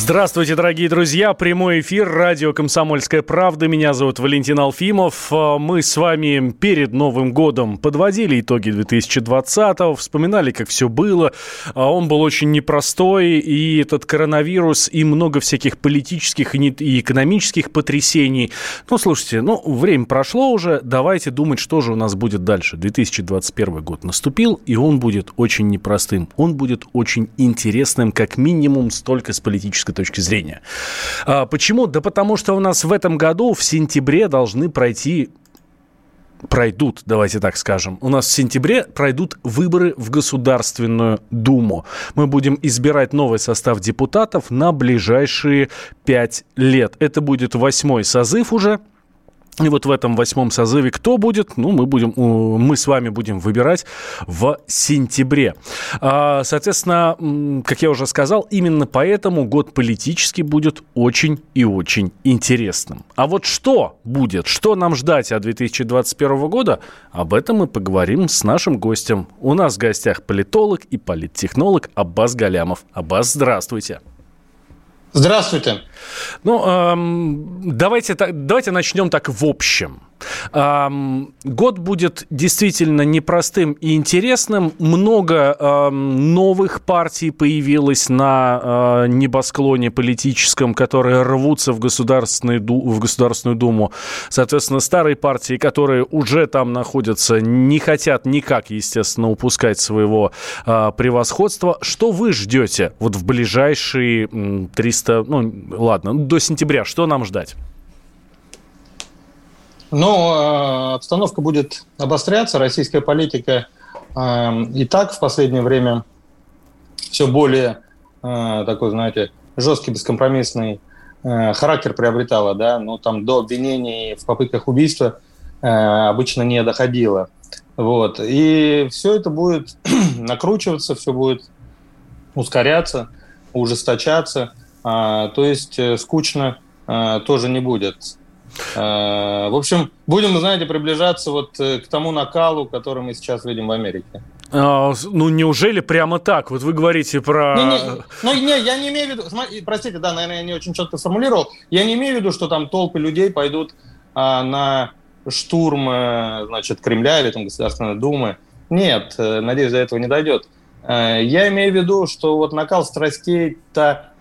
Здравствуйте, дорогие друзья. Прямой эфир радио «Комсомольская правда». Меня зовут Валентин Алфимов. Мы с вами перед Новым годом подводили итоги 2020-го, вспоминали, как все было. А Он был очень непростой, и этот коронавирус, и много всяких политических и экономических потрясений. Ну, слушайте, ну, время прошло уже, давайте думать, что же у нас будет дальше. 2021 год наступил, и он будет очень непростым. Он будет очень интересным, как минимум, столько с политической точки зрения. А, почему? Да потому что у нас в этом году в сентябре должны пройти пройдут, давайте так скажем. У нас в сентябре пройдут выборы в Государственную Думу. Мы будем избирать новый состав депутатов на ближайшие пять лет. Это будет восьмой созыв уже. И вот в этом восьмом созыве кто будет? Ну, мы будем, мы с вами будем выбирать в сентябре. А, соответственно, как я уже сказал, именно поэтому год политический будет очень и очень интересным. А вот что будет, что нам ждать от 2021 года, об этом мы поговорим с нашим гостем. У нас в гостях политолог и политтехнолог Аббас Галямов. Аббас, здравствуйте. Здравствуйте. Ну, эм, давайте, давайте начнем так в общем. Год будет действительно непростым и интересным. Много новых партий появилось на а, небосклоне политическом, которые рвутся в, Государственную, в Государственную Думу. Соответственно, старые партии, которые уже там находятся, не хотят никак, естественно, упускать своего а, превосходства. Что вы ждете вот в ближайшие 300, ну ладно, до сентября? Что нам ждать? Но э, обстановка будет обостряться. Российская политика э, и так в последнее время все более э, такой, знаете, жесткий, бескомпромиссный характер приобретала, да, но там до обвинений в попытках убийства обычно не доходило. Вот. И все это будет накручиваться, все будет ускоряться, ужесточаться. А, то есть скучно тоже не будет. Э, в общем, будем, знаете, приближаться вот э, к тому накалу, который мы сейчас видим в Америке. А, ну, неужели прямо так? Вот вы говорите про... Не, не, ну, не, я не имею в виду... Простите, да, наверное, я не очень четко сформулировал. Я не имею в виду, что там толпы людей пойдут а, на штурм, э, значит, Кремля или там Государственной Думы. Нет, надеюсь, до этого не дойдет. Я имею в виду, что вот накал страстей-то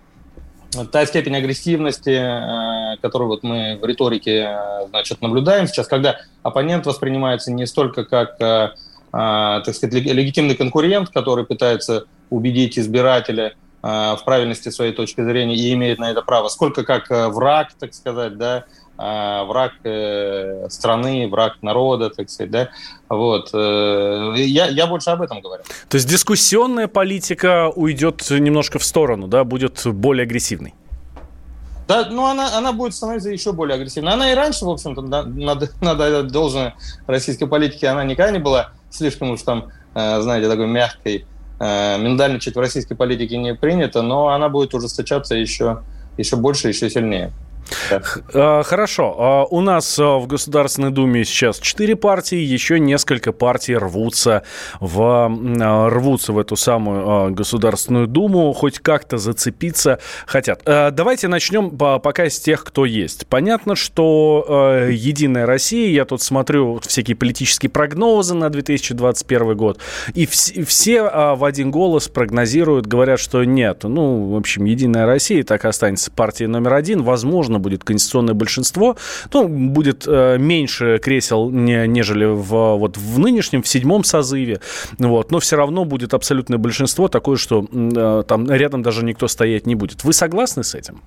та степень агрессивности, э, которую вот мы в риторике э, значит, наблюдаем сейчас, когда оппонент воспринимается не столько как, э, так сказать, легитимный конкурент, который пытается убедить избирателя в правильности своей точки зрения и имеет на это право, сколько как враг, так сказать, да, враг э, страны, враг народа, так сказать, да, вот. Э, я, я больше об этом говорю. То есть дискуссионная политика уйдет немножко в сторону, да, будет более агрессивной? Да, ну она, она будет становиться еще более агрессивной. Она и раньше, в общем-то, надо, надо должное российской политике, она никогда не была слишком уж там, э, знаете, такой мягкой. Миндальничать в российской политике не принято, но она будет ужесточаться еще, еще больше, еще сильнее. А, хорошо. А, у нас а, в Государственной Думе сейчас четыре партии, еще несколько партий рвутся в, рвутся в эту самую Государственную Думу, хоть как-то зацепиться хотят. Давайте начнем пока с тех, кто есть. Понятно, что Единая Россия, я тут смотрю всякие политические прогнозы на 2021 год, и все в один голос прогнозируют, говорят, что нет. Ну, в общем, Единая Россия так останется партией номер один. Возможно, равно будет конституционное большинство, ну, будет э, меньше кресел, не, нежели в, вот, в нынешнем, в седьмом созыве, вот, но все равно будет абсолютное большинство такое, что э, там рядом даже никто стоять не будет. Вы согласны с этим?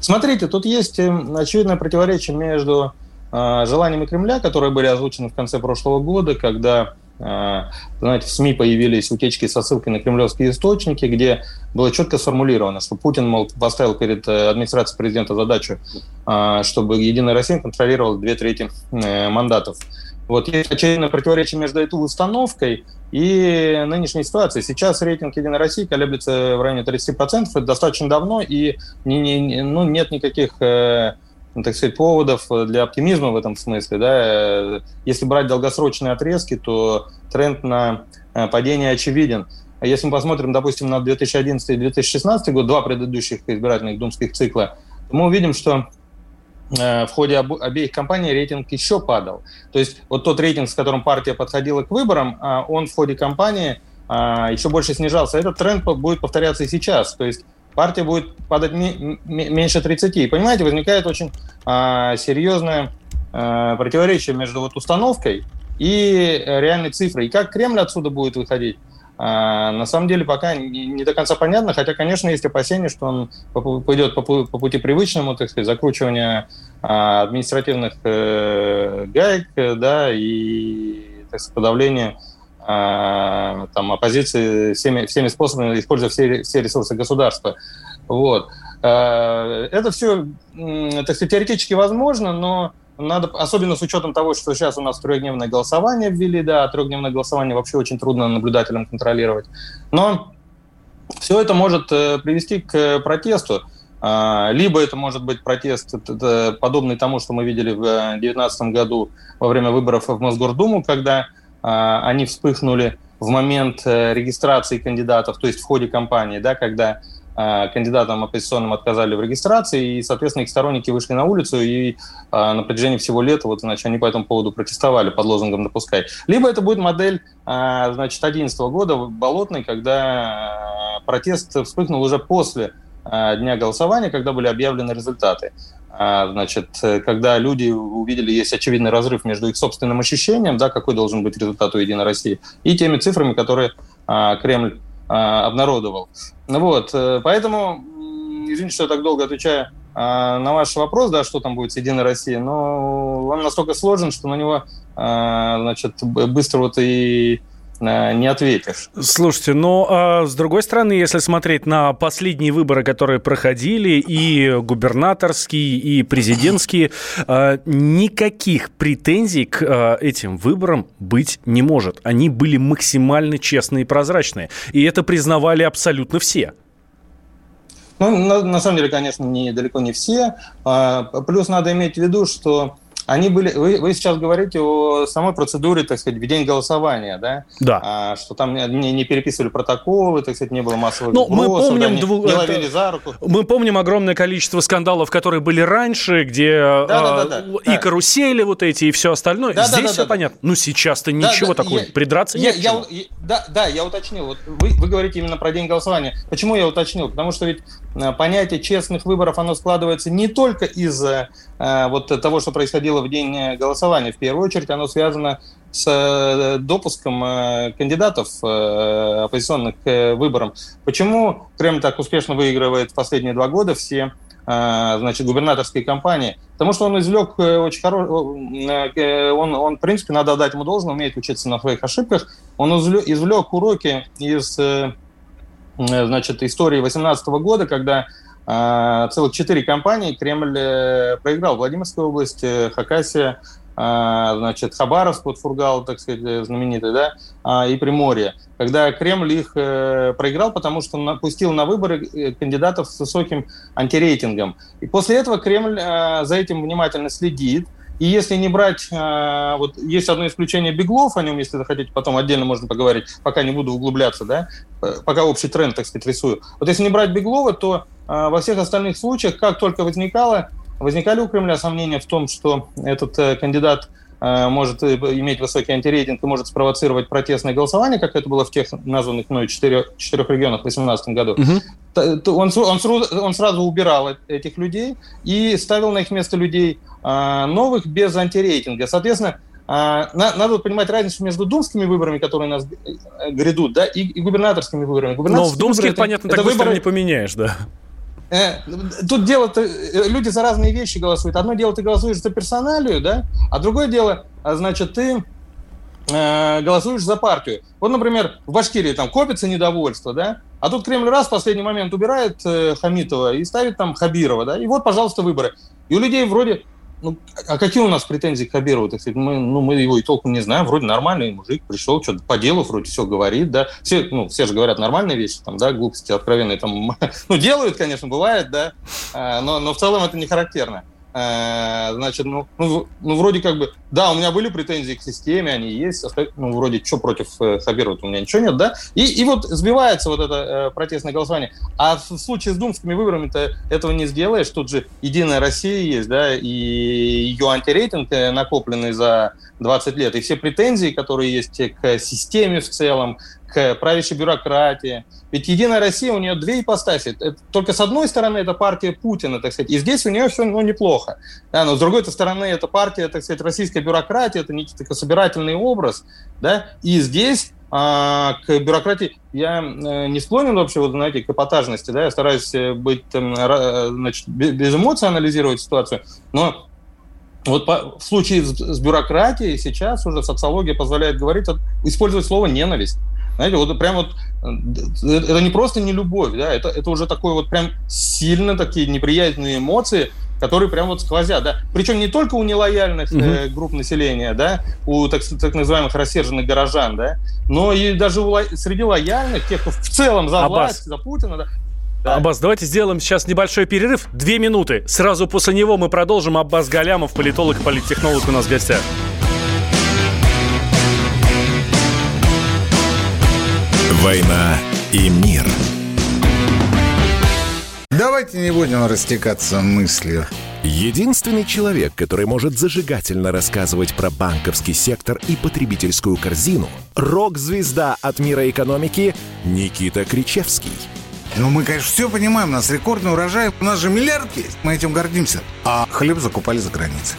Смотрите, тут есть э, очевидное противоречие между э, желаниями Кремля, которые были озвучены в конце прошлого года, когда знаете, в СМИ появились утечки со ссылкой на кремлевские источники, где было четко сформулировано, что Путин, мол, поставил перед администрацией президента задачу, чтобы Единая Россия контролировала две трети мандатов. Вот есть очевидное противоречие между этой установкой и нынешней ситуацией. Сейчас рейтинг Единой России колеблется в районе 30%, это достаточно давно, и не, не, ну, нет никаких э, так сказать, поводов для оптимизма в этом смысле. Да? Если брать долгосрочные отрезки, то тренд на э, падение очевиден. А если мы посмотрим, допустим, на 2011 и 2016 год, два предыдущих избирательных думских цикла, мы увидим, что Э, в ходе обеих кампаний рейтинг еще падал. То есть вот тот рейтинг, с которым партия подходила к выборам, он в ходе кампании еще больше снижался. Этот тренд будет повторяться и сейчас. То есть партия будет падать меньше 30. И понимаете, возникает очень а, серьезное противоречие между вот установкой и реальной цифрой. И как Кремль отсюда будет выходить? А, на самом деле пока не, до конца понятно, хотя, конечно, есть опасения, что он пойдет по, пути привычному, так сказать, закручивания а, административных э, гаек, да, и так сказать, подавления а, там, оппозиции всеми, всеми способами, используя все, все ресурсы государства. Вот. А, это все, так сказать, теоретически возможно, но надо, особенно с учетом того, что сейчас у нас трехдневное голосование ввели, да, трехдневное голосование вообще очень трудно наблюдателям контролировать. Но все это может э, привести к протесту. А, либо это может быть протест подобный тому, что мы видели в 2019 году во время выборов в Мосгордуму, когда а, они вспыхнули в момент э, регистрации кандидатов, то есть в ходе кампании, да, когда Э, кандидатам оппозиционным отказали в регистрации, и, соответственно, их сторонники вышли на улицу, и э, на протяжении всего лета, вот, значит, они по этому поводу протестовали под лозунгом «допускай». Либо это будет модель, э, значит, 2011 года, болотной, когда протест вспыхнул уже после дня голосования, когда были объявлены результаты. Значит, когда люди увидели, есть очевидный разрыв между их собственным ощущением, да, какой должен быть результат у «Единой России», и теми цифрами, которые Кремль а, обнародовал. Вот, э, поэтому, извините, что я так долго отвечаю а, на ваш вопрос, да, что там будет с Единой Россией, но он настолько сложен, что на него, а, значит, быстро вот и Э, не ответишь. Слушайте, но а, с другой стороны, если смотреть на последние выборы, которые проходили, и губернаторские, и президентские, а, никаких претензий к а, этим выборам быть не может. Они были максимально честные и прозрачные. И это признавали абсолютно все. Ну, на, на самом деле, конечно, не, далеко не все. А, плюс надо иметь в виду, что они были... Вы, вы сейчас говорите о самой процедуре, так сказать, ведения голосования, да? Да. А, что там не, не переписывали протоколы, так сказать, не было массовых ну, мы помним, да, не, дву... не ловили это... за руку. Мы помним огромное количество скандалов, которые были раньше, где да, да, да, да, и карусели вот эти, и все остальное. Да, Здесь да, да, все да, понятно. Да. Ну, сейчас-то ничего да, такого, я, придраться я, нет я, я, Да, да, я уточнил. Вот вы, вы говорите именно про день голосования. Почему я уточнил? Потому что ведь понятие честных выборов, оно складывается не только из э, вот того, что происходило в день голосования. В первую очередь оно связано с э, допуском э, кандидатов э, оппозиционных к выборам. Почему Кремль так успешно выигрывает последние два года все значит, губернаторские кампании? Потому что он извлек очень хороший... Он, он, в принципе, надо отдать ему должное, умеет учиться на своих ошибках. Он извлек уроки из значит, истории 2018 года, когда целых четыре кампании Кремль проиграл Владимирская область, Хакасия, а, значит, Хабаровск, вот Фургал, так сказать, знаменитый, да, а, и Приморье, когда Кремль их э, проиграл, потому что напустил на выборы э, кандидатов с высоким антирейтингом. И после этого Кремль э, за этим внимательно следит, и если не брать, вот есть одно исключение Беглов, о нем, если захотите, потом отдельно можно поговорить, пока не буду углубляться, да, пока общий тренд, так сказать, рисую. Вот если не брать Беглова, то во всех остальных случаях, как только возникало Возникали у Кремля сомнения в том, что этот э, кандидат э, может э, иметь высокий антирейтинг и может спровоцировать протестное голосование, как это было в тех названных мной четырех, четырех регионах в 2018 году, угу. он, он, он сразу убирал этих людей и ставил на их место людей новых без антирейтинга. Соответственно, надо понимать разницу между думскими выборами, которые у нас грядут, да, и, и губернаторскими выборами. Но в думских, выборы, понятно, это, так это быстро выборы... не поменяешь, да. Э, тут дело э, люди за разные вещи голосуют. Одно дело, ты голосуешь за персоналию, да, а другое дело, а, значит, ты э, голосуешь за партию. Вот, например, в Башкирии там копится недовольство, да, а тут Кремль раз в последний момент убирает Хамитова и ставит там Хабирова, да, и вот, пожалуйста, выборы. И у людей вроде, ну, а какие у нас претензии к Хабирову, так сказать, мы, ну, мы его и толком не знаем, вроде нормальный мужик, пришел, что-то по делу вроде все говорит, да, все, ну, все же говорят нормальные вещи, там, да, глупости откровенные, там, ну, делают, конечно, бывает, да, а, но, но в целом это не характерно. Э, значит, ну, ну, ну, вроде как бы, да, у меня были претензии к системе, они есть, ну, вроде, что против э, Хабирова, у меня ничего нет, да, и, и вот сбивается вот это э, протестное голосование. А в случае с думскими выборами-то этого не сделаешь, тут же Единая Россия есть, да, и ее антирейтинг э, накопленный за 20 лет, и все претензии, которые есть к системе в целом, к правящей бюрократии. Ведь Единая Россия, у нее две ипостаси. Это, только с одной стороны это партия Путина, так сказать, и здесь у нее все ну, неплохо. Да, но с другой стороны это партия, так сказать, российская бюрократия, это некий такой собирательный образ. Да? И здесь а, к бюрократии я э, не склонен вообще, вот, знаете, к эпатажности, да, я стараюсь э, быть, значит, без эмоций анализировать ситуацию, но вот по, в случае с, с бюрократией сейчас уже социология позволяет говорить, использовать слово «ненависть». Знаете, вот прям вот э, это не просто не любовь, да, это, это уже такой вот прям сильно такие неприятные эмоции, которые прям вот сквозят, да. Причем не только у нелояльных угу. э, групп населения, да, у так, так называемых рассерженных горожан, да, но и даже у, среди лояльных, тех, кто в целом за Аббас. власть, за Путина, да, да. Аббас, давайте сделаем сейчас небольшой перерыв. Две минуты. Сразу после него мы продолжим. Аббас Галямов, политолог и политтехнолог у нас в гостях. «Война и мир». Давайте не будем растекаться мыслью. Единственный человек, который может зажигательно рассказывать про банковский сектор и потребительскую корзину – рок-звезда от мира экономики Никита Кричевский. Ну, мы, конечно, все понимаем, у нас рекордный урожай, у нас же миллиард есть, мы этим гордимся. А хлеб закупали за границей.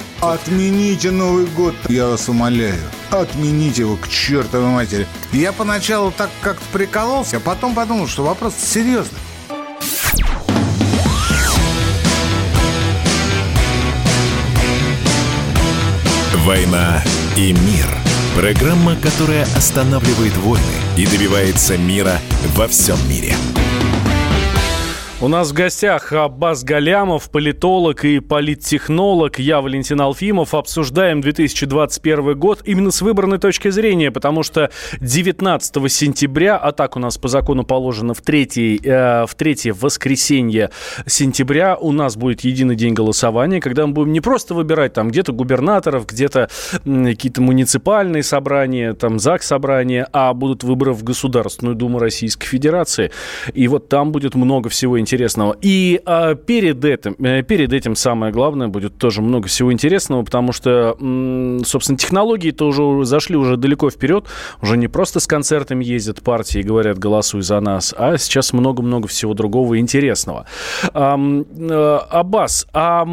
Отмените Новый год, я вас умоляю. Отмените его к чертовой матери. Я поначалу так как-то прикололся, а потом подумал, что вопрос серьезный. «Война и мир» – программа, которая останавливает войны и добивается мира во всем мире. У нас в гостях Аббас Галямов, политолог и политтехнолог. Я Валентин Алфимов. Обсуждаем 2021 год именно с выбранной точки зрения, потому что 19 сентября, а так у нас по закону положено в третье, э, в третье воскресенье сентября, у нас будет единый день голосования, когда мы будем не просто выбирать там где-то губернаторов, где-то какие-то муниципальные собрания, там ЗАГС собрания, а будут выборы в Государственную Думу Российской Федерации. И вот там будет много всего интересного интересного. И а, перед, этим, э, перед этим самое главное будет тоже много всего интересного, потому что, собственно, технологии-то уже зашли уже далеко вперед. Уже не просто с концертами ездят партии и говорят «голосуй за нас», а сейчас много-много всего другого интересного. А, Аббас, а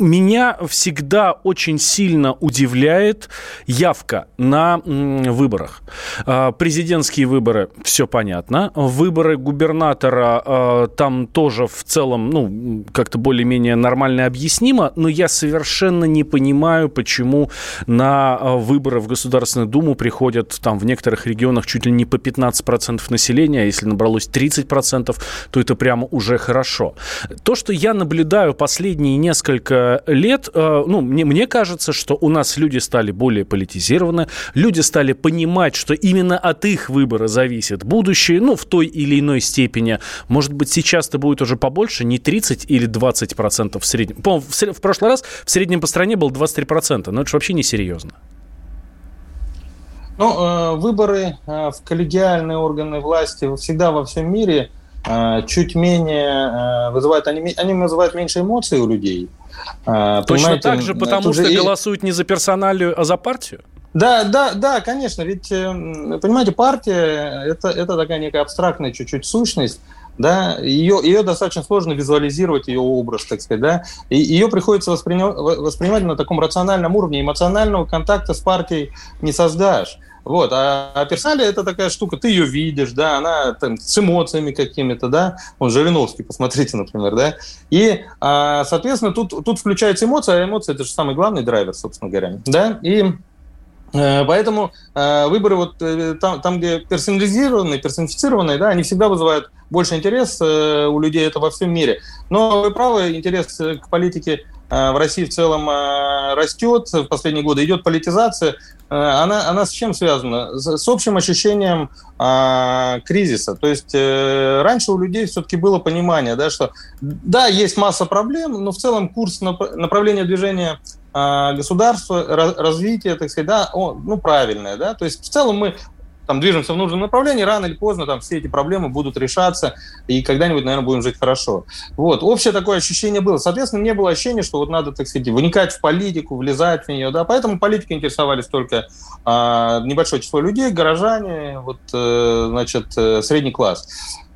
меня всегда очень сильно удивляет явка на выборах. А, президентские выборы, все понятно. Выборы губернатора а, там тоже в целом, ну, как-то более-менее нормально объяснимо, но я совершенно не понимаю, почему на а, выборы в Государственную Думу приходят там в некоторых регионах чуть ли не по 15% населения, а если набралось 30%, то это прямо уже хорошо. То, что я наблюдаю последние несколько лет, э, ну, мне, мне кажется, что у нас люди стали более политизированы, люди стали понимать, что именно от их выбора зависит будущее, ну, в той или иной степени. Может быть, сейчас это будет уже побольше, не 30 или 20 процентов в среднем. По в, в прошлый раз в среднем по стране было 23 процента, но это же вообще не серьезно. Ну, э, выборы э, в коллегиальные органы власти всегда во всем мире чуть менее вызывают, они, они вызывают меньше эмоций у людей. А, Точно так же, потому что голосуют не за персоналию, а за партию? Да, да, да, конечно, ведь, э, понимаете, партия это, это такая некая абстрактная чуть-чуть сущность, да, ее, ее достаточно сложно визуализировать, ее образ, так сказать, да, и ее приходится воспринимать, воспринимать на таком рациональном уровне, эмоционального контакта с партией не создашь. Вот, а, а персоналия это такая штука, ты ее видишь, да, она там с эмоциями какими-то, да, он Жириновский, посмотрите, например, да, и, а, соответственно, тут, тут включается эмоция, а эмоция это же самый главный драйвер, собственно говоря, да, и Э, поэтому э, выборы вот э, там, там, где персонализированные, персонифицированные, да, они всегда вызывают больше интерес у людей, это во всем мире. Но вы правы, интерес к политике в России в целом растет в последние годы, идет политизация. Она, она с чем связана? С общим ощущением а, кризиса. То есть э, раньше у людей все-таки было понимание, да, что да, есть масса проблем, но в целом курс направления движения а, государства, развития, так сказать, да, он, ну, правильное, да, то есть в целом мы там движемся в нужном направлении, рано или поздно там все эти проблемы будут решаться, и когда-нибудь, наверное, будем жить хорошо. Вот. Общее такое ощущение было. Соответственно, не было ощущения, что вот надо, так сказать, вникать в политику, влезать в нее, да, поэтому политикой интересовались только а, небольшое число людей, горожане, вот, э, значит, э, средний класс.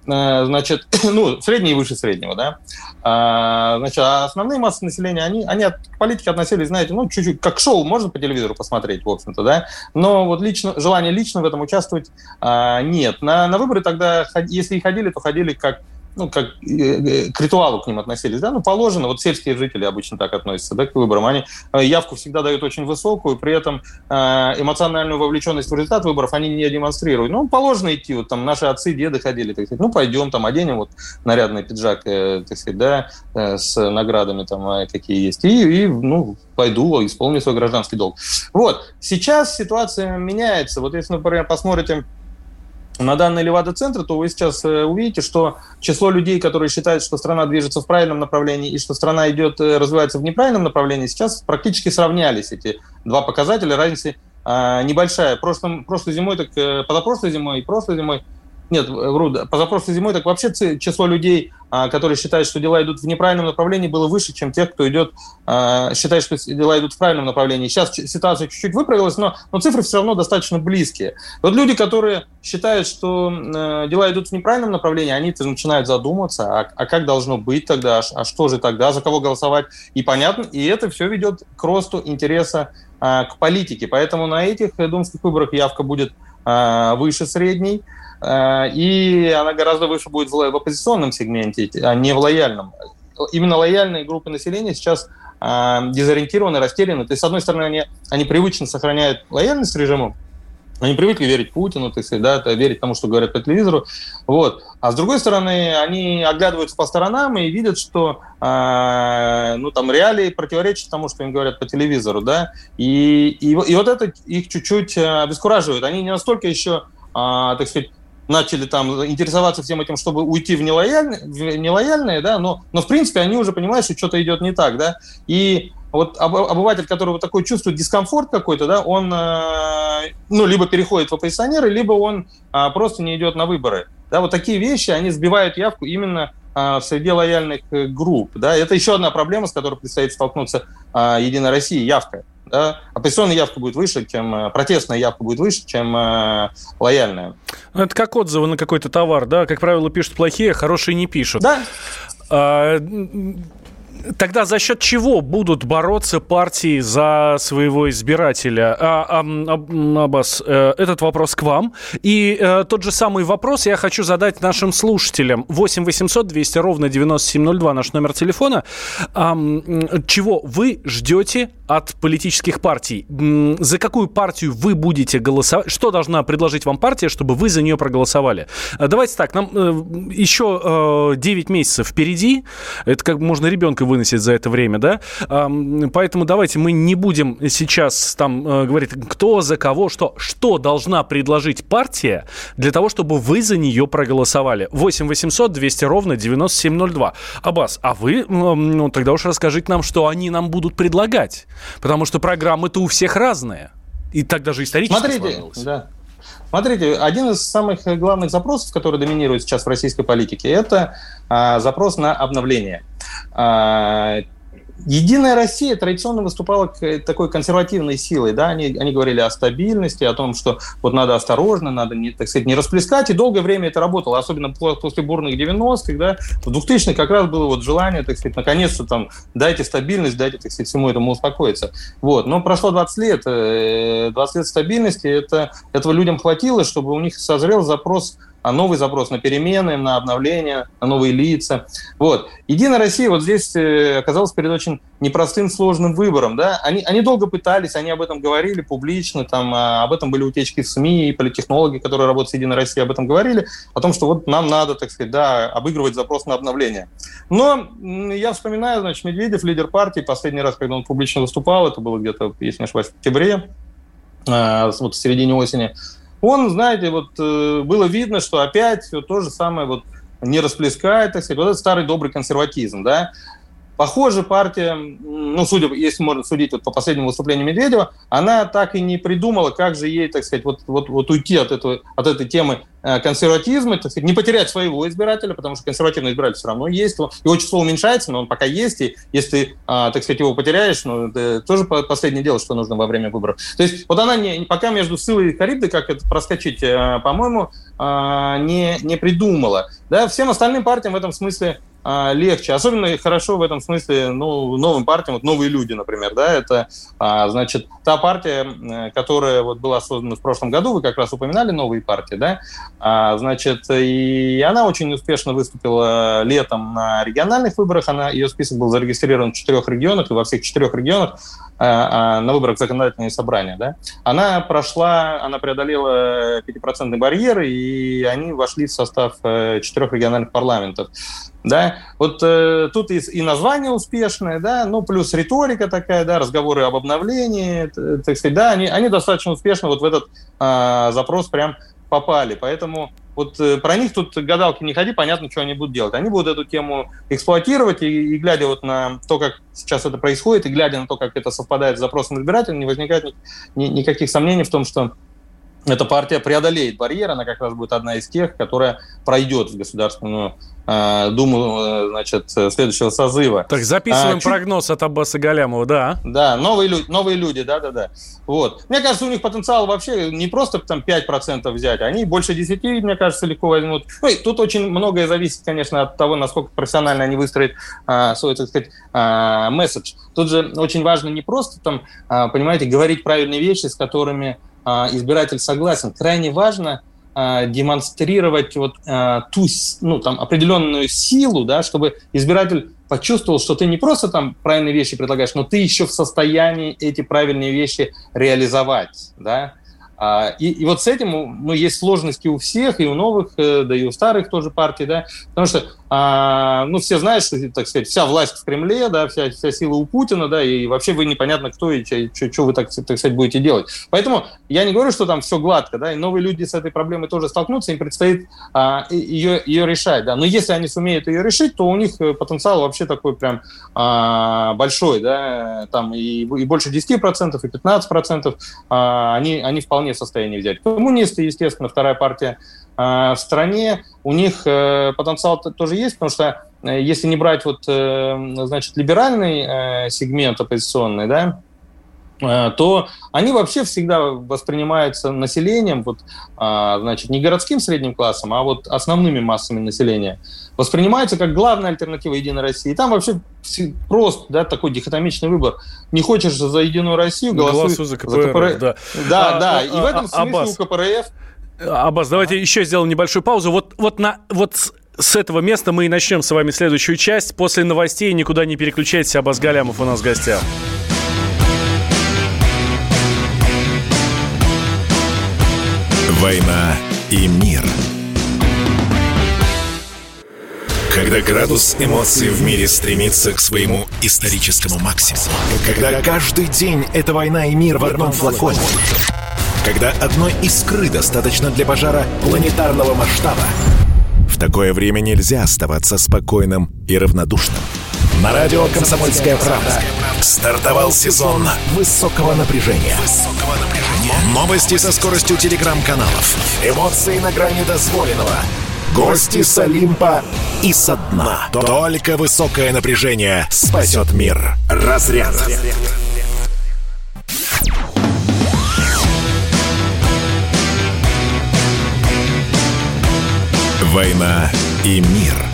Э, значит, ну, средний и выше среднего, да, а, значит, а основные массы населения, они, они от политики относились, знаете, ну, чуть-чуть, как шоу можно по телевизору посмотреть, в общем-то, да, но вот лично, желания лично в этом участвовать а, нет. На, на выборы тогда, если и ходили, то ходили как ну, как э, э, к ритуалу к ним относились, да, ну, положено, вот сельские жители обычно так относятся, да, к выборам, они э, явку всегда дают очень высокую, при этом эмоциональную вовлеченность в результат выборов они не демонстрируют. Ну, положено идти, вот там наши отцы, деды ходили, так сказать, ну, пойдем, там, оденем вот нарядный пиджак, так сказать, да, с наградами там, какие есть, и, и ну, пойду, исполню свой гражданский долг. Вот, сейчас ситуация меняется, вот если, например, посмотрите на данные Левада-центра, то вы сейчас э, увидите, что число людей, которые считают, что страна движется в правильном направлении и что страна идет, э, развивается в неправильном направлении, сейчас практически сравнялись эти два показателя. Разница а, небольшая. Прошлым, прошлой зимой, так э, позапрошлой зимой и прошлой зимой нет, вру, позапрошлой зимой, так вообще число людей, а, которые считают, что дела идут в неправильном направлении, было выше, чем тех, кто идет, а, считает, что дела идут в правильном направлении. Сейчас ситуация чуть-чуть выправилась, но, но цифры все равно достаточно близкие. Вот люди, которые считают, что э, дела идут в неправильном направлении, они начинают задумываться, а, а как должно быть тогда, а что же тогда, за кого голосовать, и понятно, и это все ведет к росту интереса к политике. Поэтому на этих думских выборах явка будет выше средней. Э, и она гораздо выше будет в оппозиционном сегменте, а не в лояльном. Именно лояльные группы населения сейчас э, дезориентированы, растеряны. То есть, с одной стороны, они, они привычно сохраняют лояльность режиму, они привыкли верить Путину, так сказать, да, верить тому, что говорят по телевизору. Вот. А с другой стороны, они оглядываются по сторонам и видят, что э, ну, там, реалии противоречат тому, что им говорят по телевизору. Да? И, и, и вот это их чуть-чуть обескураживает. Они не настолько еще, э, так сказать, начали там интересоваться всем этим, чтобы уйти в нелояльные, в нелояльные да, но, но в принципе они уже понимают, что что-то идет не так, да, и вот обыватель, который вот такой чувствует дискомфорт какой-то, да, он, э, ну, либо переходит в оппозиционеры, либо он а, просто не идет на выборы, да, вот такие вещи, они сбивают явку именно а, в среде лояльных э, групп, да, это еще одна проблема, с которой предстоит столкнуться а, Единой России, явка, да, оппозиционная явка будет выше, чем э, протестная явка будет выше, чем э, лояльная. Ну, это как отзывы на какой-то товар, да? Как правило, пишут плохие, а хорошие не пишут. Да. А, Тогда за счет чего будут бороться партии за своего избирателя? А, а, Аббас, э, этот вопрос к вам. И э, тот же самый вопрос я хочу задать нашим слушателям. 8 800 200 ровно 9702 наш номер телефона. А, чего вы ждете от политических партий? За какую партию вы будете голосовать? Что должна предложить вам партия, чтобы вы за нее проголосовали? Э, давайте так, нам э, еще э, 9 месяцев впереди. Это как можно ребенка выносить за это время, да? Поэтому давайте мы не будем сейчас там э, говорить, кто за кого, что. Что должна предложить партия для того, чтобы вы за нее проголосовали? 8 800 200 ровно 9702. Аббас, а вы, ну, тогда уж расскажите нам, что они нам будут предлагать. Потому что программы-то у всех разные. И так даже исторически Смотрите, сложилось. Да. Смотрите, один из самых главных запросов, который доминирует сейчас в российской политике, это а, запрос на обновление. А, Единая Россия традиционно выступала такой консервативной силой, да, они, они говорили о стабильности, о том, что вот надо осторожно, надо, не, так сказать, не расплескать, и долгое время это работало, особенно после бурных 90-х, да, в 2000-х как раз было вот желание, так сказать, наконец-то там дайте стабильность, дайте, так сказать, всему этому успокоиться. Вот, но прошло 20 лет, 20 э, лет стабильности, это, этого людям хватило, чтобы у них созрел запрос а новый запрос на перемены, на обновление, на новые лица. Вот. Единая Россия вот здесь э, оказалась перед очень непростым, сложным выбором. Да? Они, они долго пытались, они об этом говорили публично, там, а, об этом были утечки в СМИ, и политтехнологи, которые работают с Единой Россией, об этом говорили, о том, что вот нам надо, так сказать, да, обыгрывать запрос на обновление. Но я вспоминаю, значит, Медведев, лидер партии, последний раз, когда он публично выступал, это было где-то, если не ошибаюсь, в октябре, а, вот в середине осени, он, знаете, вот э, было видно, что опять все то же самое вот не расплескает, так сказать, вот этот старый добрый консерватизм, да. Похоже, партия, ну, судя, если можно судить вот по последнему выступлению Медведева, она так и не придумала, как же ей, так сказать, вот, вот, вот уйти от, этого, от этой темы э, консерватизма, так сказать, не потерять своего избирателя, потому что консервативный избиратель все равно есть, его число уменьшается, но он пока есть, и если, а, так сказать, его потеряешь, ну, это тоже последнее дело, что нужно во время выборов. То есть вот она не, пока между Сылой и Харибдой, как это проскочить, э, по-моему, а, не, не придумала. Да, всем остальным партиям в этом смысле легче. Особенно хорошо в этом смысле ну, новым партиям, вот новые люди, например, да, это, а, значит, та партия, которая вот была создана в прошлом году, вы как раз упоминали новые партии, да, а, значит, и она очень успешно выступила летом на региональных выборах, она, ее список был зарегистрирован в четырех регионах, и во всех четырех регионах а, а, на выборах законодательные собрания, да, она прошла, она преодолела 5% барьер, и они вошли в состав э, четырех региональных парламентов. Да, вот э, тут и, и название успешное, да, ну плюс риторика такая, да, разговоры об обновлении, так сказать, да, они, они достаточно успешно вот в этот э, запрос прям попали, поэтому вот э, про них тут гадалки не ходи, понятно, что они будут делать. Они будут эту тему эксплуатировать, и, и глядя вот на то, как сейчас это происходит, и глядя на то, как это совпадает с запросом избирателя, не возникает ни, ни, никаких сомнений в том, что эта партия преодолеет барьер, она как раз будет одна из тех, которая пройдет в Государственную э, Думу э, значит, следующего созыва. Так, записываем а, чуть... прогноз от Аббаса Галямова, да? Да, новые, люди, новые люди, да-да-да. Вот. Мне кажется, у них потенциал вообще не просто там 5% взять, они больше 10, мне кажется, легко возьмут. Ну, и тут очень многое зависит, конечно, от того, насколько профессионально они выстроят а, свой, так сказать, а, месседж. Тут же очень важно не просто там, а, понимаете, говорить правильные вещи, с которыми избиратель согласен. Крайне важно а, демонстрировать вот а, ту ну, там, определенную силу, да, чтобы избиратель почувствовал, что ты не просто там правильные вещи предлагаешь, но ты еще в состоянии эти правильные вещи реализовать. Да? А, и, и вот с этим ну, есть сложности у всех, и у новых, э, да и у старых тоже партий, да, потому что, а, ну, все знают, что, так сказать, вся власть в Кремле, да, вся, вся сила у Путина, да, и вообще вы непонятно кто и что вы, так, так сказать, будете делать. Поэтому я не говорю, что там все гладко, да, и новые люди с этой проблемой тоже столкнутся, им предстоит а, ее, ее решать, да, но если они сумеют ее решить, то у них э, потенциал вообще такой прям а, большой, да, там и, и больше 10%, и 15%, а, они, они вполне вполне в состоянии взять. Коммунисты, естественно, вторая партия э, в стране, у них э, потенциал тоже есть, потому что э, если не брать вот, значит, либеральный сегмент оппозиционный, да, то они вообще всегда воспринимаются населением, вот, значит, не городским средним классом, а вот основными массами населения, воспринимаются как главная альтернатива Единой России. И там вообще просто да, такой дихотомичный выбор. Не хочешь за Единую Россию, голосуй за КПРФ. За КПРФ. Да, да. А, да. А, и в этом а, смысле Аббас. у КПРФ... Аббас, давайте еще сделаем небольшую паузу. Вот, вот, на, вот с этого места мы и начнем с вами следующую часть. После новостей никуда не переключайтесь. Аббас Галямов у нас в гостях. «Война и мир». Когда градус эмоций в мире стремится к своему историческому максимуму. Когда каждый день это война и мир в одном флаконе. Когда одной искры достаточно для пожара планетарного масштаба. В такое время нельзя оставаться спокойным и равнодушным. На радио «Комсомольская правда» стартовал сезон высокого напряжения. Новости со скоростью телеграм-каналов. Эмоции на грани дозволенного. Гости с Олимпа и со дна. Только высокое напряжение спасет мир. Разряд. «Война и мир» –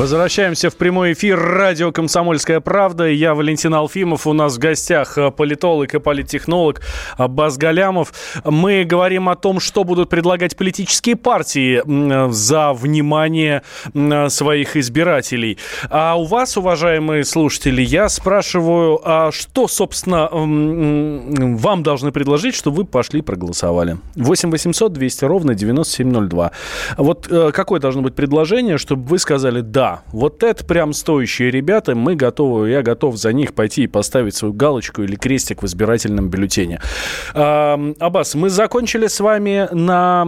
Возвращаемся в прямой эфир радио «Комсомольская правда». Я Валентин Алфимов. У нас в гостях э, политолог и политтехнолог Аббас Галямов. Мы говорим о том, что будут предлагать политические партии за внимание своих избирателей. А у вас, уважаемые слушатели, я спрашиваю, а что, собственно, вам должны предложить, чтобы вы пошли проголосовали? 8 800 200 ровно 9702. Вот э, какое должно быть предложение, чтобы вы сказали «да», да, вот это прям стоящие ребята, мы готовы, я готов за них пойти и поставить свою галочку или крестик в избирательном бюллетене. А, Аббас, мы закончили с вами на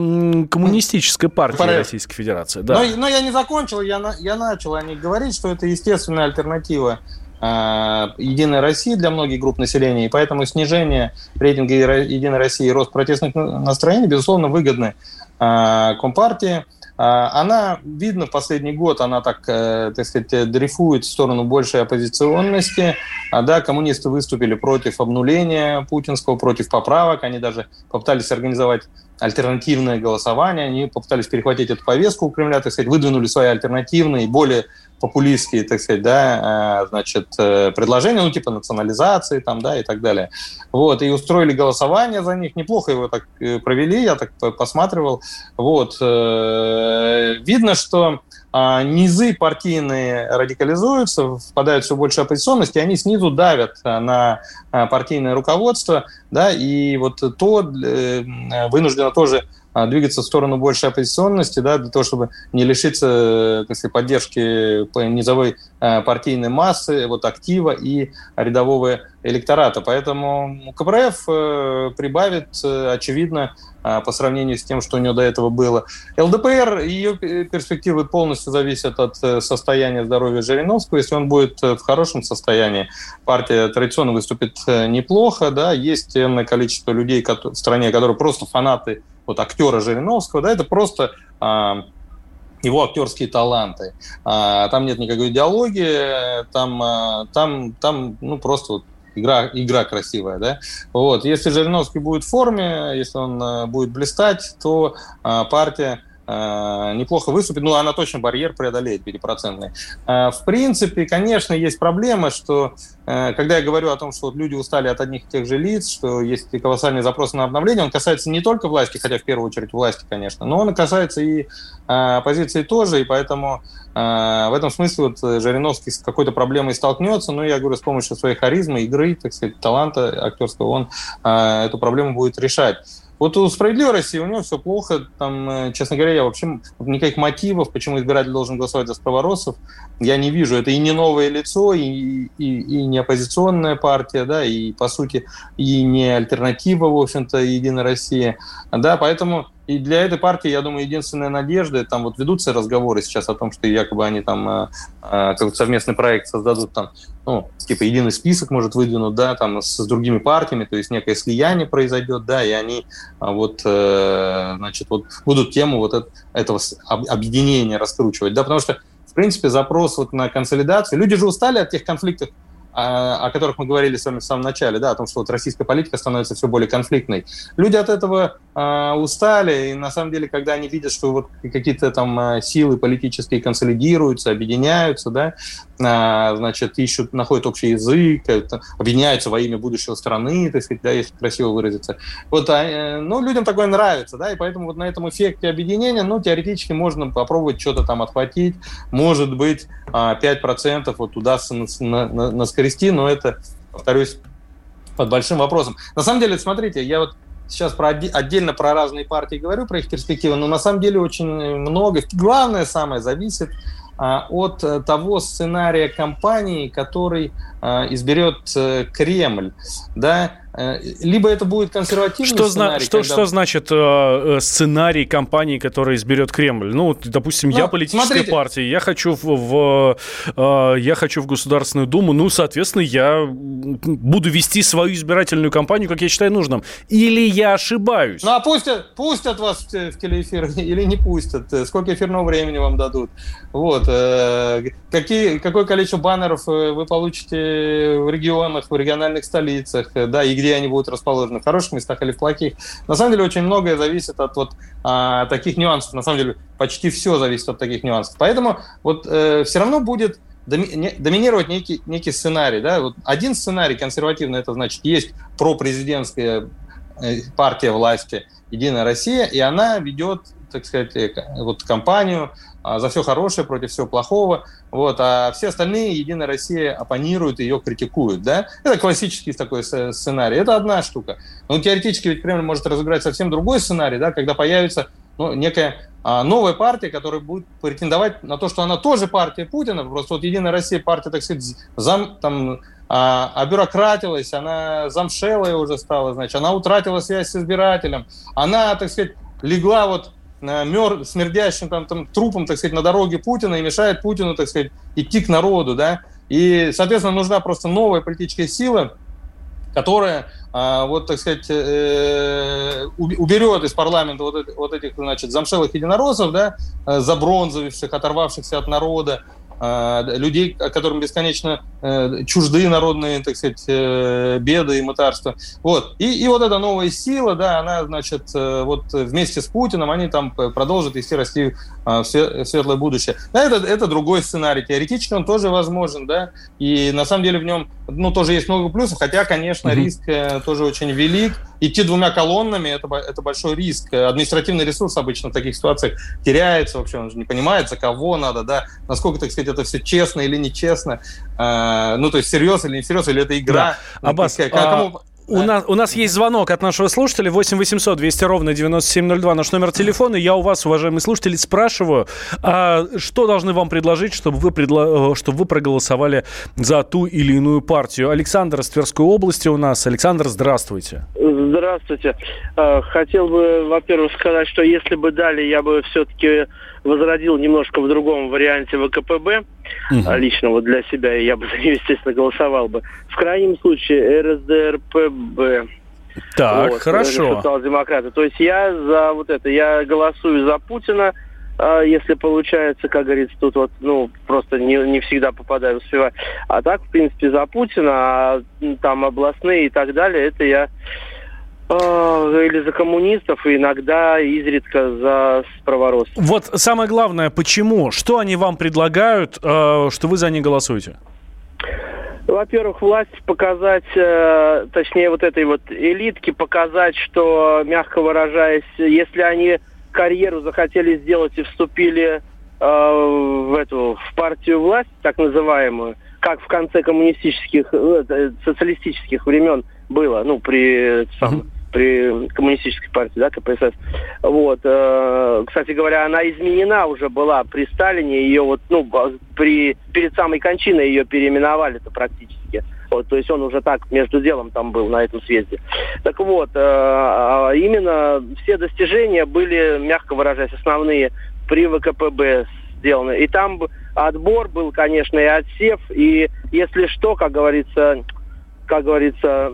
коммунистической партии Порядок. Российской Федерации. Да. Но, но я не закончил, я, на, я начал о них говорить, что это естественная альтернатива а, Единой России для многих групп населения, и поэтому снижение рейтинга Единой России и рост протестных настроений, безусловно, выгодны а, Компартии. А, она, видно, в последний год она так, э, так сказать, дрейфует в сторону большей оппозиционности. А, да, коммунисты выступили против обнуления путинского, против поправок. Они даже попытались организовать альтернативное голосование. Они попытались перехватить эту повестку у Кремля, так сказать, выдвинули свои альтернативные, более популистские, так сказать, да, э, значит, э, предложения, ну, типа национализации там, да, и так далее. Вот, и устроили голосование за них, неплохо его так э, провели, я так посматривал. Вот, видно, что а, низы партийные радикализуются, впадают все больше оппозиционности, они снизу давят на партийное руководство, да, и вот то вынуждено тоже двигаться в сторону большей оппозиционности, да, для того, чтобы не лишиться так сказать, поддержки низовой а, партийной массы, вот актива и рядового электората. Поэтому КПРФ э, прибавит, э, очевидно, а, по сравнению с тем, что у него до этого было. ЛДПР, ее перспективы полностью зависят от э, состояния здоровья Жириновского. Если он будет в хорошем состоянии, партия традиционно выступит неплохо. Да? Есть энное количество людей в стране, которые просто фанаты вот актера Жириновского, да, это просто а, его актерские таланты. А, там нет никакой идеологии, там, а, там, там ну, просто вот игра, игра красивая, да. Вот. Если Жириновский будет в форме, если он а, будет блистать, то а, партия неплохо выступит, ну, она точно барьер преодолеет 5%. Э, в принципе, конечно, есть проблема, что э, когда я говорю о том, что люди устали от одних и тех же лиц, что есть колоссальный запрос на обновление, он касается не только власти, хотя в первую очередь власти, конечно, но он касается и оппозиции тоже, и поэтому в этом смысле вот Жириновский с какой-то проблемой столкнется, но я говорю, с помощью своей харизмы, игры, так сказать, таланта актерского, он эту проблему будет решать. Вот у «Справедливой России» у него все плохо. Там, э, честно говоря, я вообще никаких мотивов, почему избиратель должен голосовать за справоросов, я не вижу. Это и не новое лицо, и, и, и не оппозиционная партия, да, и, по сути, и не альтернатива, в общем-то, Единой России. Да, поэтому и для этой партии, я думаю, единственная надежда, там вот ведутся разговоры сейчас о том, что якобы они там э, э, какой-то совместный проект создадут, там, ну, типа единый список, может, выдвинуть, да, там, с, с другими партиями, то есть некое слияние произойдет, да, и они э, вот, значит, вот будут тему вот это, этого объединения раскручивать, да, потому что, в принципе, запрос вот на консолидацию, люди же устали от тех конфликтов, о которых мы говорили с вами в самом начале, да, о том, что вот российская политика становится все более конфликтной. Люди от этого э, устали, и на самом деле, когда они видят, что вот какие-то там а, силы политические консолидируются, объединяются, да, э, значит, ищут, находят общий язык, объединяются во имя будущего страны, так сказать, да, если красиво выразиться. Вот, э, ну, людям такое нравится, да, и поэтому вот на этом эффекте объединения, ну, теоретически можно попробовать что-то там отхватить, может быть, э, 5% вот удастся на, на, на, на скрести, но это, повторюсь, под большим вопросом. На самом деле, смотрите, я вот сейчас про, отдельно про разные партии говорю, про их перспективы, но на самом деле очень много. Главное самое зависит а, от э, того сценария кампании, который а, изберет э, Кремль. Да? Э, либо это будет консервативный что сценарий. Что, когда... что значит э, э, сценарий компании, которая изберет Кремль? Ну, допустим, ну, я политическая смотрите. партия, я хочу в, в э, я хочу в Государственную Думу, ну, соответственно, я буду вести свою избирательную кампанию, как я считаю нужным. Или я ошибаюсь? Ну, а пустят, пустят вас в телеэфир или не пустят? Сколько эфирного времени вам дадут? Вот. Э, какие, какое количество баннеров э, вы получите в регионах, в региональных столицах, да, и где они будут расположены, в хороших местах или в плохих. На самом деле очень многое зависит от вот а, таких нюансов. На самом деле почти все зависит от таких нюансов. Поэтому вот э, все равно будет доминировать некий, некий сценарий. Да? Вот один сценарий консервативный, это значит, есть пропрезидентская э, партия власти «Единая Россия», и она ведет так сказать, э, вот кампанию а, за все хорошее против всего плохого, вот, а все остальные Единая Россия оппонируют, ее критикуют, да? Это классический такой сценарий. Это одна штука. Но теоретически ведь Кремль может разыграть совсем другой сценарий, да, когда появится ну, некая а, новая партия, которая будет претендовать на то, что она тоже партия Путина, просто вот Единая Россия партия, так сказать, зам, там, а, обюрократилась, она замшелая уже стала, значит, она утратила связь с избирателем, она, так сказать, легла вот мер, смердящим там, там, трупом, так сказать, на дороге Путина и мешает Путину, так сказать, идти к народу, да, и, соответственно, нужна просто новая политическая сила, которая, а, вот, так сказать, э, уберет из парламента вот, вот этих, значит, замшелых единороссов, да, э, забронзовивших, оторвавшихся от народа, людей, которым бесконечно э, чужды народные, так сказать, э, беды и мытарства. Вот. И, и вот эта новая сила, да, она, значит, э, вот вместе с Путиным, они там продолжат вести расти в светлое будущее. Да, это, это другой сценарий. Теоретически он тоже возможен, да, и на самом деле в нем, ну, тоже есть много плюсов, хотя, конечно, mm-hmm. риск тоже очень велик. Идти двумя колоннами это, – это большой риск. Административный ресурс обычно в таких ситуациях теряется вообще, он же не понимает, за кого надо, да, насколько, так сказать, это все честно или нечестно, э, ну, то есть серьезно или не серьезно, или это игра. Да. Аббас, а, кому... У, да. нас, у нас есть звонок от нашего слушателя 8 800 200 ровно 9702 наш номер телефона. Я у вас, уважаемые слушатели, спрашиваю, а что должны вам предложить, чтобы вы, предло... чтобы вы проголосовали за ту или иную партию? Александр из Тверской области у нас. Александр, здравствуйте. Здравствуйте. А, хотел бы, во-первых, сказать, что если бы дали, я бы все-таки возродил немножко в другом варианте ВКПБ угу. лично вот для себя, и я бы за нее, естественно, голосовал бы. В крайнем случае РСДРПБ. Так, вот, хорошо. Социал-демократы. То есть я за вот это, я голосую за Путина, а, если получается, как говорится, тут вот, ну, просто не, не всегда попадаю успеваю. А так, в принципе, за Путина, а там областные и так далее, это я или за коммунистов, и иногда изредка за праворостов. Вот самое главное, почему? Что они вам предлагают, э, что вы за них голосуете? Во-первых, власть показать, э, точнее вот этой вот элитке показать, что, мягко выражаясь, если они карьеру захотели сделать и вступили в эту в партию власть, так называемую, как в конце коммунистических, социалистических времен было, ну, при самом, при коммунистической партии, да, КПСС. Вот. Э, кстати говоря, она изменена уже была при Сталине, ее вот, ну, при, перед самой кончиной ее переименовали-то практически. Вот, то есть он уже так между делом там был на этом съезде. Так вот, э, а именно все достижения были, мягко выражаясь, основные при ВКПБ сделаны. И там отбор был, конечно, и отсев, и если что, как говорится, как говорится,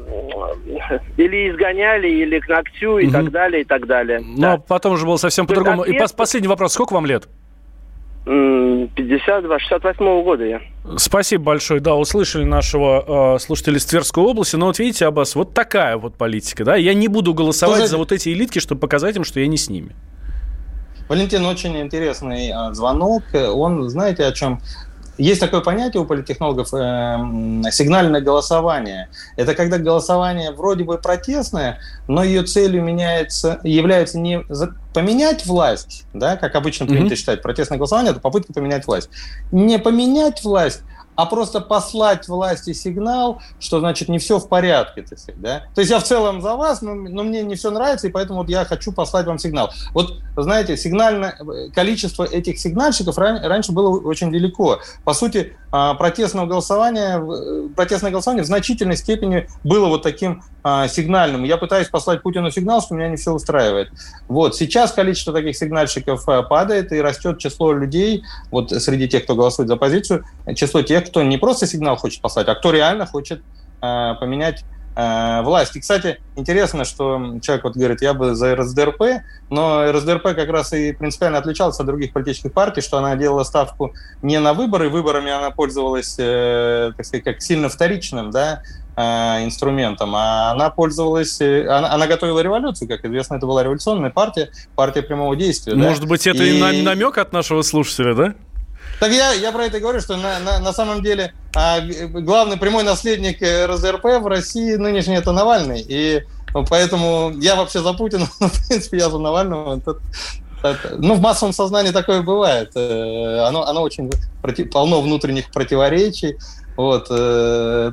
или изгоняли, или к ногтю, и угу. так далее, и так далее. Но да. потом уже было совсем по-другому. И последний вопрос. Сколько вам лет? 52, 68 -го года я. Спасибо большое. Да, услышали нашего э, слушателя из Тверской области. Но вот видите, Аббас, вот такая вот политика. Да? Я не буду голосовать Тоже... за вот эти элитки, чтобы показать им, что я не с ними. Валентин, очень интересный э, звонок. Он, знаете, о чем? Есть такое понятие у политтехнологов э, сигнальное голосование. Это когда голосование вроде бы протестное, но ее целью меняется, является не поменять власть, да, как обычно принято mm-hmm. считать, протестное голосование – это попытка поменять власть. Не поменять власть, а просто послать власти сигнал, что, значит, не все в порядке, так сказать, да? То есть я в целом за вас, но, но мне не все нравится, и поэтому вот я хочу послать вам сигнал. Вот, знаете, сигнальное количество этих сигнальщиков ран, раньше было очень велико. По сути, а, протестного голосования, протестное голосование в значительной степени было вот таким а, сигнальным. Я пытаюсь послать Путину сигнал, что меня не все устраивает. Вот. Сейчас количество таких сигнальщиков а, падает, и растет число людей, вот среди тех, кто голосует за оппозицию, число тех, кто не просто сигнал хочет послать, а кто реально хочет э, поменять э, власть. И, кстати, интересно, что человек вот говорит, я бы за РСДРП, но РСДРП как раз и принципиально отличалась от других политических партий, что она делала ставку не на выборы, выборами она пользовалась, э, так сказать, как сильно вторичным, да, э, инструментом, а она пользовалась, э, она, она готовила революцию, как известно, это была революционная партия, партия прямого действия. Может да? быть, это и... и намек от нашего слушателя, да? Так я, я про это говорю, что на, на, на самом деле а, главный прямой наследник э, РЗРП в России нынешний это Навальный. И поэтому я вообще за Путина, но в принципе я за Навального. Это, это, ну, в массовом сознании такое бывает. Э, оно, оно очень против, полно внутренних противоречий. Вот, э,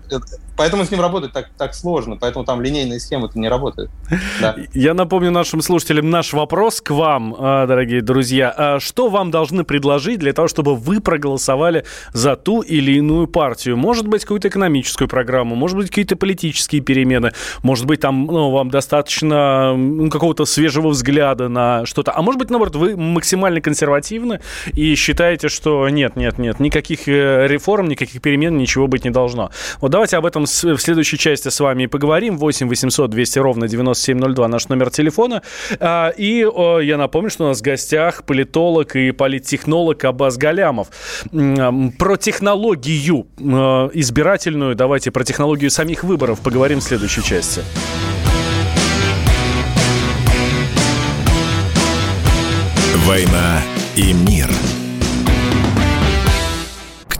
Поэтому с ним работать так, так сложно, поэтому там линейные схемы-то не работают. Да. Я напомню нашим слушателям наш вопрос к вам, а, дорогие друзья. А что вам должны предложить для того, чтобы вы проголосовали за ту или иную партию? Может быть, какую-то экономическую программу, может быть, какие-то политические перемены, может быть, там ну, вам достаточно какого-то свежего взгляда на что-то. А может быть, наоборот, вы максимально консервативны и считаете, что нет, нет, нет, никаких э, реформ, никаких перемен, ничего быть не должно. Вот давайте об этом в следующей части с вами и поговорим. 8 800 200 ровно 9702 наш номер телефона. А, и я напомню, что у нас в гостях политолог и политтехнолог Абаз Галямов. Про технологию а, избирательную, давайте про технологию самих выборов поговорим в следующей части. «Война и мир»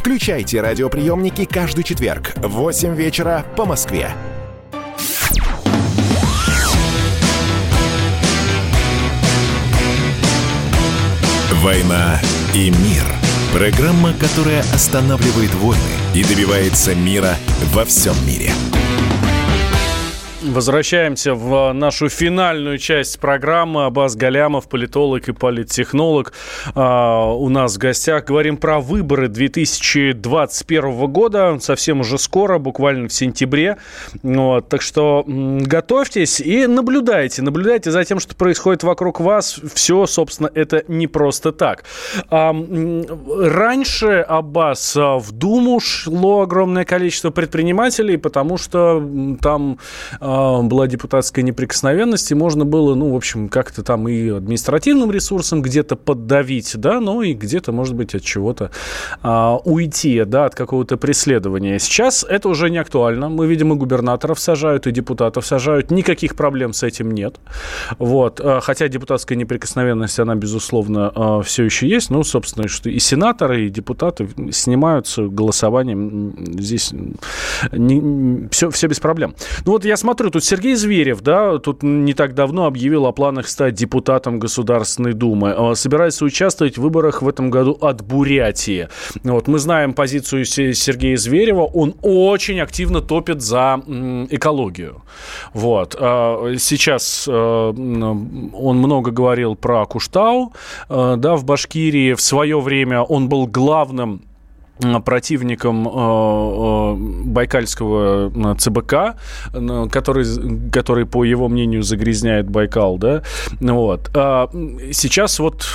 Включайте радиоприемники каждый четверг в 8 вечера по Москве. «Война и мир» – программа, которая останавливает войны и добивается мира во всем мире. Возвращаемся в нашу финальную часть программы. Абаз Галямов, политолог и политтехнолог, а, у нас в гостях. Говорим про выборы 2021 года. Совсем уже скоро, буквально в сентябре. Вот, так что готовьтесь и наблюдайте. Наблюдайте за тем, что происходит вокруг вас. Все, собственно, это не просто так. А, раньше, Аббас, в Думу шло огромное количество предпринимателей, потому что там а, была депутатская неприкосновенность, и можно было, ну, в общем, как-то там и административным ресурсом где-то поддавить, да, но и где-то, может быть, от чего-то а, уйти, да, от какого-то преследования. Сейчас это уже не актуально. Мы видим, и губернаторов сажают, и депутатов сажают. Никаких проблем с этим нет. Вот. А, хотя депутатская неприкосновенность, она, безусловно, а, все еще есть. Ну, собственно, что и сенаторы, и депутаты снимаются голосованием. Здесь не, все, все без проблем. Ну, вот я смотрю, тут Сергей Зверев, да, тут не так давно объявил о планах стать депутатом Государственной Думы. А, собирается участвовать в выборах в этом году от Бурятии. Вот, мы знаем позицию Сергея Зверева. Он очень активно топит за экологию. Вот. А, сейчас э, он много говорил про Куштау, да, в Башкирии. В свое время он был главным противником э, э, Байкальского э, ЦБК, который, который, по его мнению, загрязняет Байкал, да, вот. А сейчас вот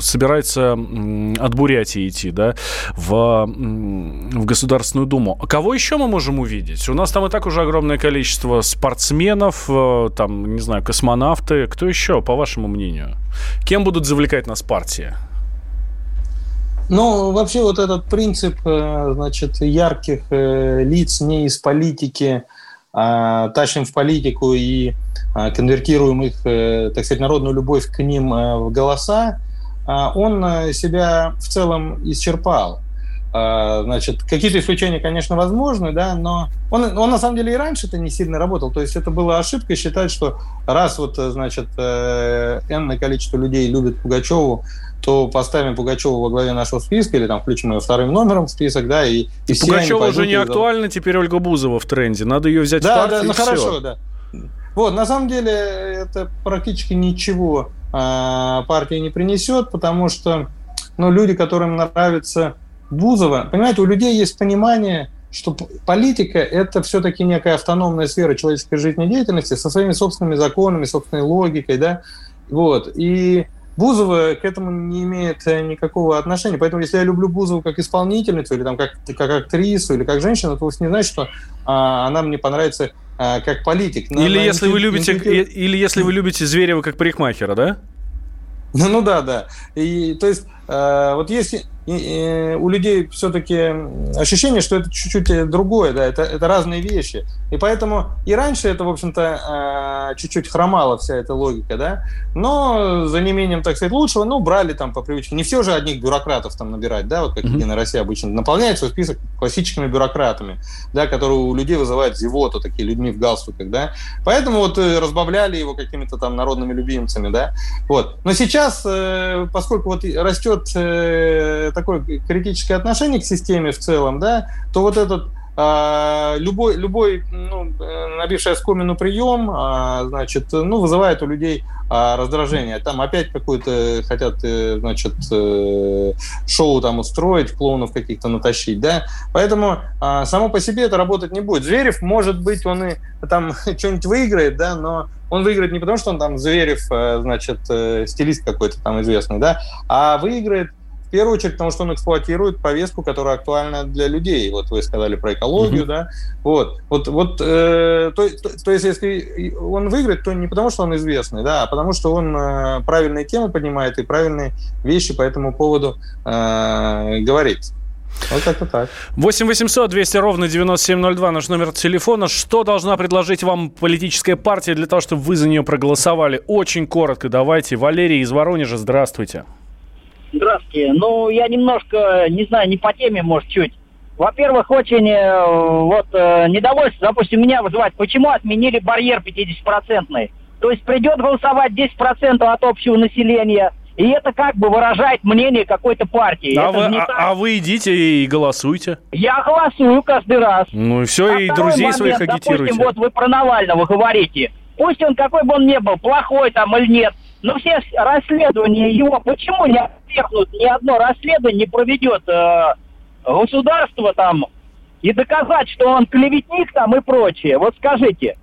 собирается от Бурятии идти, да, в, в Государственную Думу. А кого еще мы можем увидеть? У нас там и так уже огромное количество спортсменов, там, не знаю, космонавты. Кто еще, по вашему мнению? Кем будут завлекать нас партии? Ну, вообще вот этот принцип, э, значит, ярких э, лиц не из политики, а тащим в политику и а, конвертируем их, э, так сказать, народную любовь к ним в голоса, а, он себя в целом исчерпал. Значит, какие-то исключения, конечно, возможны, да, но он, он на самом деле и раньше-то не сильно работал. То есть это была ошибка считать, что раз вот, значит, энное количество людей любит Пугачеву, то поставим Пугачева во главе нашего списка или там включим ее вторым номером в список, да, и, и Пугачева уже не актуальна, теперь Ольга Бузова в тренде. Надо ее взять да, в партию. Да, ну хорошо, да. Вот, на самом деле это практически ничего а, партии не принесет, потому что ну, люди, которым нравится Бузова, понимаете, у людей есть понимание, что политика – это все-таки некая автономная сфера человеческой жизнедеятельности со своими собственными законами, собственной логикой, да, вот, и Бузова к этому не имеет э, никакого отношения. Поэтому, если я люблю Бузову как исполнительницу, или там как, как актрису, или как женщину, то вовсе не значит, что а, она мне понравится а, как политик. или, если вы любите, или если вы любите Зверева как парикмахера, да? Ну, ну да, да. И, то есть, вот если и, у людей все-таки ощущение, что это чуть-чуть э, другое, да, это, это разные вещи. И поэтому и раньше это, в общем-то, чуть-чуть хромала вся эта логика, да, но за неимением, так сказать, лучшего, ну, брали там по привычке. Не все же одних бюрократов там набирать, да, вот как mm-hmm. на России обычно наполняет свой список классическими бюрократами, да, которые у людей вызывают зевоту, такие людьми в галстуках, да. Поэтому вот э, разбавляли его какими-то там народными любимцами, да. Вот. Но сейчас, э, поскольку вот растет такое критическое отношение к системе в целом, да, то вот этот а, любой, любой ну, набивший оскомину прием, а, значит, ну, вызывает у людей а, раздражение. Там опять какое-то хотят, э, значит, э, шоу там устроить, клоунов каких-то натащить, да. Поэтому само по себе это работать не будет. Зверев, может быть, он и там что-нибудь выиграет, да, но он выиграет не потому, что он там Зверев, э, значит, стилист какой-то там известный, да, а выиграет в первую очередь, потому что он эксплуатирует повестку, которая актуальна для людей. Вот вы сказали про экологию, mm-hmm. да. Вот, вот, вот э, то, то, то есть, если он выиграет, то не потому, что он известный, да, а потому, что он э, правильные темы поднимает и правильные вещи по этому поводу э, говорит. Вот как-то так. 8 800 200 ровно 9702 наш номер телефона. Что должна предложить вам политическая партия для того, чтобы вы за нее проголосовали? Очень коротко давайте. Валерий из Воронежа, здравствуйте. Здравствуйте. Ну, я немножко, не знаю, не по теме, может, чуть. Во-первых, очень э, вот э, недовольство, допустим, меня вызывает, почему отменили барьер 50-процентный. То есть придет голосовать 10% от общего населения, и это как бы выражает мнение какой-то партии. А, вы, а, а вы идите и голосуйте. Я голосую каждый раз. Ну и все, а и друзей момент, своих агитируйте. Допустим, вот вы про Навального говорите. Пусть он какой бы он ни был, плохой там или нет, но все расследования его, почему не отвергнут, ни одно расследование не проведет э, государство там и доказать, что он клеветник там и прочее? Вот скажите.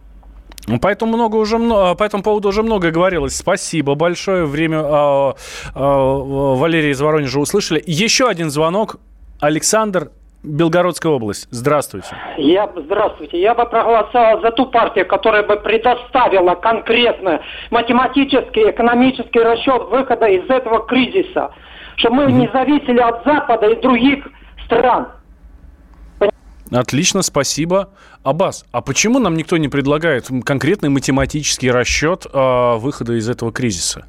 Ну, поэтому много уже по этому поводу уже много говорилось. Спасибо большое. Время а, а, Валерий из Воронежа услышали. Еще один звонок. Александр Белгородская область. Здравствуйте. Я, здравствуйте. Я бы проголосовал за ту партию, которая бы предоставила конкретно математический, экономический расчет выхода из этого кризиса. Чтобы мы не зависели от Запада и других стран. Отлично, спасибо. Аббас, а почему нам никто не предлагает конкретный математический расчет э, выхода из этого кризиса?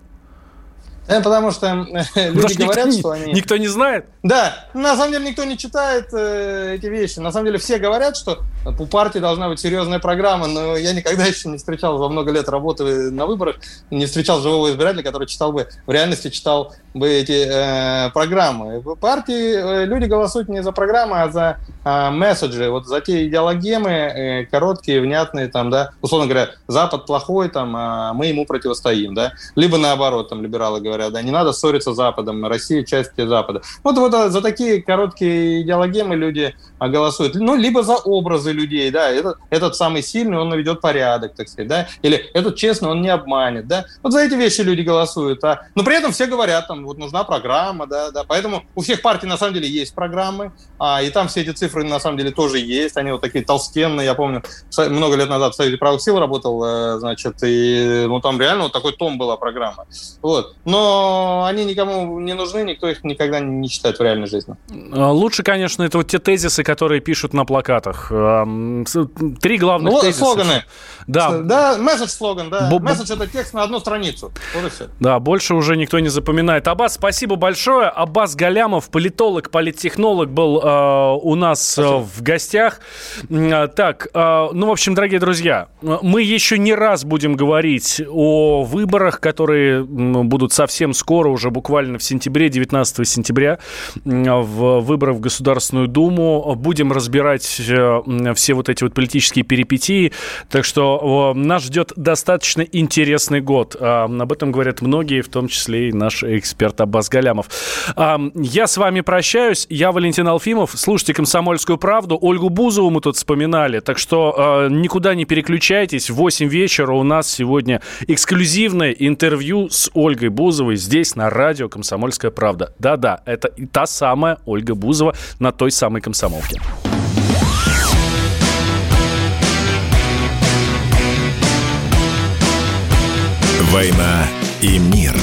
Э, потому что э, люди говорят, никто, что они... Никто не знает? Да, на самом деле никто не читает э, эти вещи. На самом деле все говорят, что у партии должна быть серьезная программа, но я никогда еще не встречал за много лет работы на выборах, не встречал живого избирателя, который читал бы, в реальности читал бы эти э, программы. В партии э, люди голосуют не за программы, а за э, месседжи, вот за те идеологемы э, короткие, внятные, там, да, условно говоря, Запад плохой, там, а мы ему противостоим, да, либо наоборот, там, либералы говорят, да, не надо ссориться с Западом, Россия часть Запада. Вот, вот за такие короткие идеологемы люди а, голосуют. Ну, либо за образы людей, да, этот, этот самый сильный, он наведет порядок, так сказать, да, или этот честный, он не обманет, да. Вот за эти вещи люди голосуют, а. Но при этом все говорят, там, вот нужна программа, да, да, поэтому у всех партий на самом деле есть программы, а, и там все эти цифры на самом деле тоже есть, они вот такие толстенные, я помню, много лет назад в Союзе правых сил работал, э, значит, и, ну, там реально вот такой том была программа, вот. Но они никому не нужны, никто их никогда не читает в реальной жизни. Лучше, конечно, это вот те тезисы, которые пишут на плакатах. Три главных ну, тезиса. слоганы. Да. Да, месседж-слоган, да. Б- месседж – это текст на одну страницу. Вот и все. Да, больше уже никто не запоминает. Аббас, спасибо большое. Аббас Галямов, политолог, политтехнолог, был э, у нас э, в гостях. Э, так, э, ну, в общем, дорогие друзья, мы еще не раз будем говорить о выборах, которые будут совсем скоро, уже буквально в сентябре, 19 сентября, в выборах в Государственную Думу. Будем разбирать э, все вот эти вот политические перипетии. Так что нас ждет достаточно интересный год. А, об этом говорят многие, в том числе и наш эксперт Аббас Галямов. А, я с вами прощаюсь. Я Валентин Алфимов. Слушайте «Комсомольскую правду». Ольгу Бузову мы тут вспоминали. Так что а, никуда не переключайтесь. В 8 вечера у нас сегодня эксклюзивное интервью с Ольгой Бузовой здесь на радио «Комсомольская правда». Да-да, это та самая Ольга Бузова на той самой комсомолке. «Война и мир».